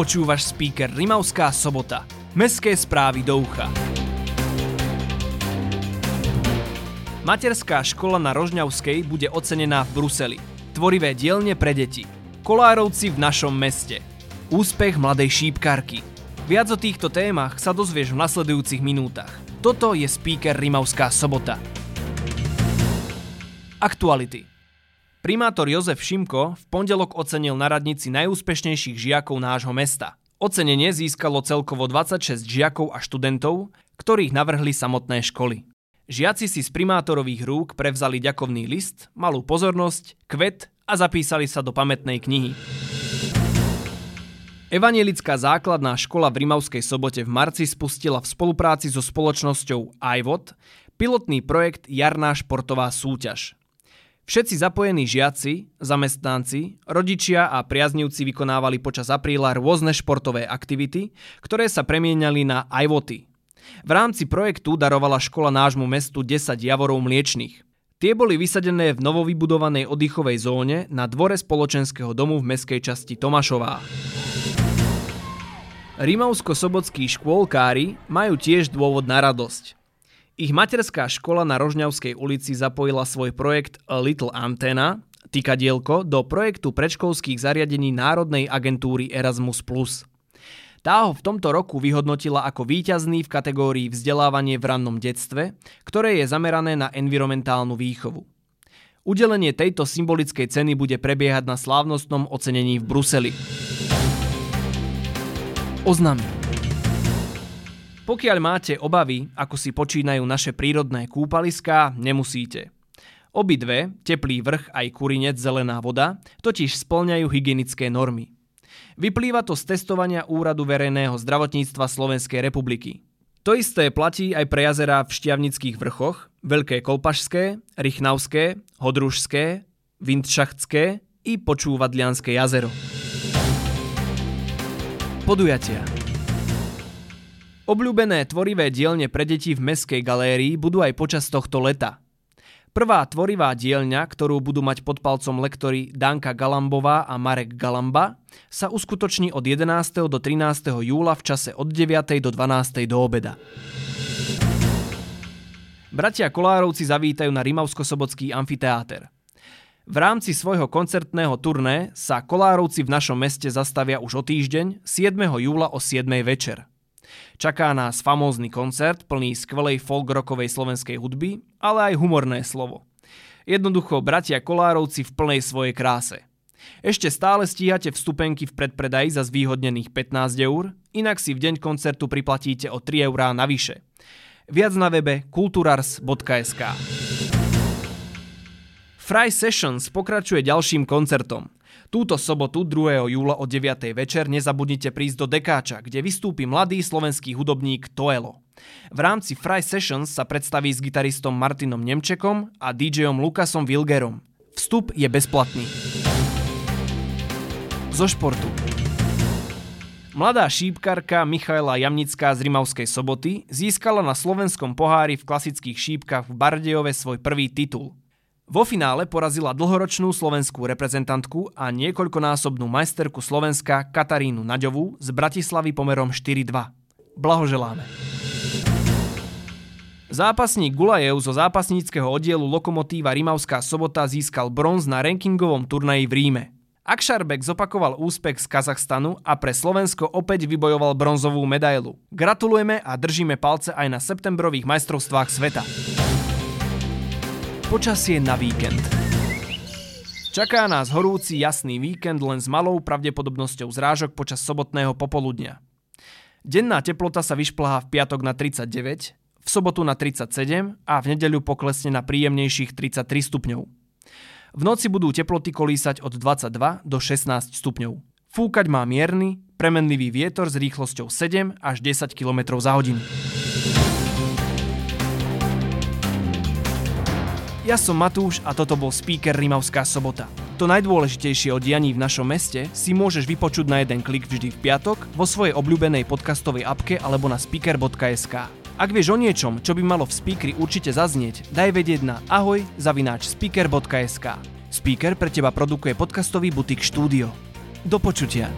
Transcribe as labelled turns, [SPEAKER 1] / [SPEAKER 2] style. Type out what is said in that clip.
[SPEAKER 1] Počúvaš speaker Rimavská sobota. Mestské správy do ucha. Materská škola na Rožňavskej bude ocenená v Bruseli. Tvorivé dielne pre deti. Kolárovci v našom meste. Úspech mladej šípkarky. Viac o týchto témach sa dozvieš v nasledujúcich minútach. Toto je speaker Rimavská sobota. Aktuality. Primátor Jozef Šimko v pondelok ocenil na radnici najúspešnejších žiakov nášho mesta. Ocenenie získalo celkovo 26 žiakov a študentov, ktorých navrhli samotné školy. Žiaci si z primátorových rúk prevzali ďakovný list, malú pozornosť, kvet a zapísali sa do pamätnej knihy. Evanielická základná škola v Rimavskej sobote v marci spustila v spolupráci so spoločnosťou iVod pilotný projekt Jarná športová súťaž. Všetci zapojení žiaci, zamestnanci, rodičia a priaznivci vykonávali počas apríla rôzne športové aktivity, ktoré sa premieniali na ajvoty. V rámci projektu darovala škola nášmu mestu 10 javorov mliečných. Tie boli vysadené v novovybudovanej oddychovej zóne na dvore spoločenského domu v meskej časti Tomašová. Rimavsko-sobotskí škôlkári majú tiež dôvod na radosť. Ich materská škola na Rožňavskej ulici zapojila svoj projekt Little Antenna, týkadielko, do projektu predškolských zariadení Národnej agentúry Erasmus+. Tá ho v tomto roku vyhodnotila ako víťazný v kategórii vzdelávanie v rannom detstve, ktoré je zamerané na environmentálnu výchovu. Udelenie tejto symbolickej ceny bude prebiehať na slávnostnom ocenení v Bruseli. Oznamy. Pokiaľ máte obavy, ako si počínajú naše prírodné kúpaliská, nemusíte. Obidve, teplý vrch aj kurinec zelená voda, totiž splňajú hygienické normy. Vyplýva to z testovania Úradu verejného zdravotníctva Slovenskej republiky. To isté platí aj pre jazera v Šťavnických vrchoch, Veľké Kolpašské, Rychnavské, Hodružské, Vindšachtské i Počúvadlianské jazero. Podujatia. Obľúbené tvorivé dielne pre deti v Mestskej galérii budú aj počas tohto leta. Prvá tvorivá dielňa, ktorú budú mať pod palcom lektori Danka Galambová a Marek Galamba, sa uskutoční od 11. do 13. júla v čase od 9. do 12. do obeda. Bratia Kolárovci zavítajú na Rimavsko-Sobotský amfiteáter. V rámci svojho koncertného turné sa Kolárovci v našom meste zastavia už o týždeň 7. júla o 7. večer. Čaká nás famózny koncert plný skvelej folk-rockovej slovenskej hudby, ale aj humorné slovo. Jednoducho bratia Kolárovci v plnej svojej kráse. Ešte stále stíhate vstupenky v predpredaji za zvýhodnených 15 eur, inak si v deň koncertu priplatíte o 3 eurá navyše. Viac na webe kulturars.sk Fry Sessions pokračuje ďalším koncertom – Túto sobotu 2. júla o 9. večer nezabudnite prísť do Dekáča, kde vystúpi mladý slovenský hudobník Toelo. V rámci Fry Sessions sa predstaví s gitaristom Martinom Nemčekom a DJom Lukasom Wilgerom. Vstup je bezplatný. Zo športu. Mladá šípkarka Michaela Jamnická z Rimavskej soboty získala na slovenskom pohári v klasických šípkach v Bardejove svoj prvý titul. Vo finále porazila dlhoročnú slovenskú reprezentantku a niekoľkonásobnú majsterku Slovenska Katarínu Naďovú z Bratislavy pomerom 4-2. Blahoželáme. Zápasník Gulajev zo zápasníckého oddielu Lokomotíva Rimavská sobota získal bronz na rankingovom turnaji v Ríme. Akšarbek zopakoval úspech z Kazachstanu a pre Slovensko opäť vybojoval bronzovú medailu. Gratulujeme a držíme palce aj na septembrových majstrovstvách sveta. Počasie na víkend. Čaká nás horúci jasný víkend len s malou pravdepodobnosťou zrážok počas sobotného popoludnia. Denná teplota sa vyšplhá v piatok na 39, v sobotu na 37 a v nedeľu poklesne na príjemnejších 33 stupňov. V noci budú teploty kolísať od 22 do 16 stupňov. Fúkať má mierny, premenlivý vietor s rýchlosťou 7 až 10 km za hodinu. Ja som Matúš a toto bol speaker Rimavská sobota. To najdôležitejšie o dianí v našom meste si môžeš vypočuť na jeden klik vždy v piatok vo svojej obľúbenej podcastovej apke alebo na speaker.sk. Ak vieš o niečom, čo by malo v speakeri určite zaznieť, daj vedieť na ahoj zavináč speaker.sk. Speaker pre teba produkuje podcastový butik štúdio. Do počutia.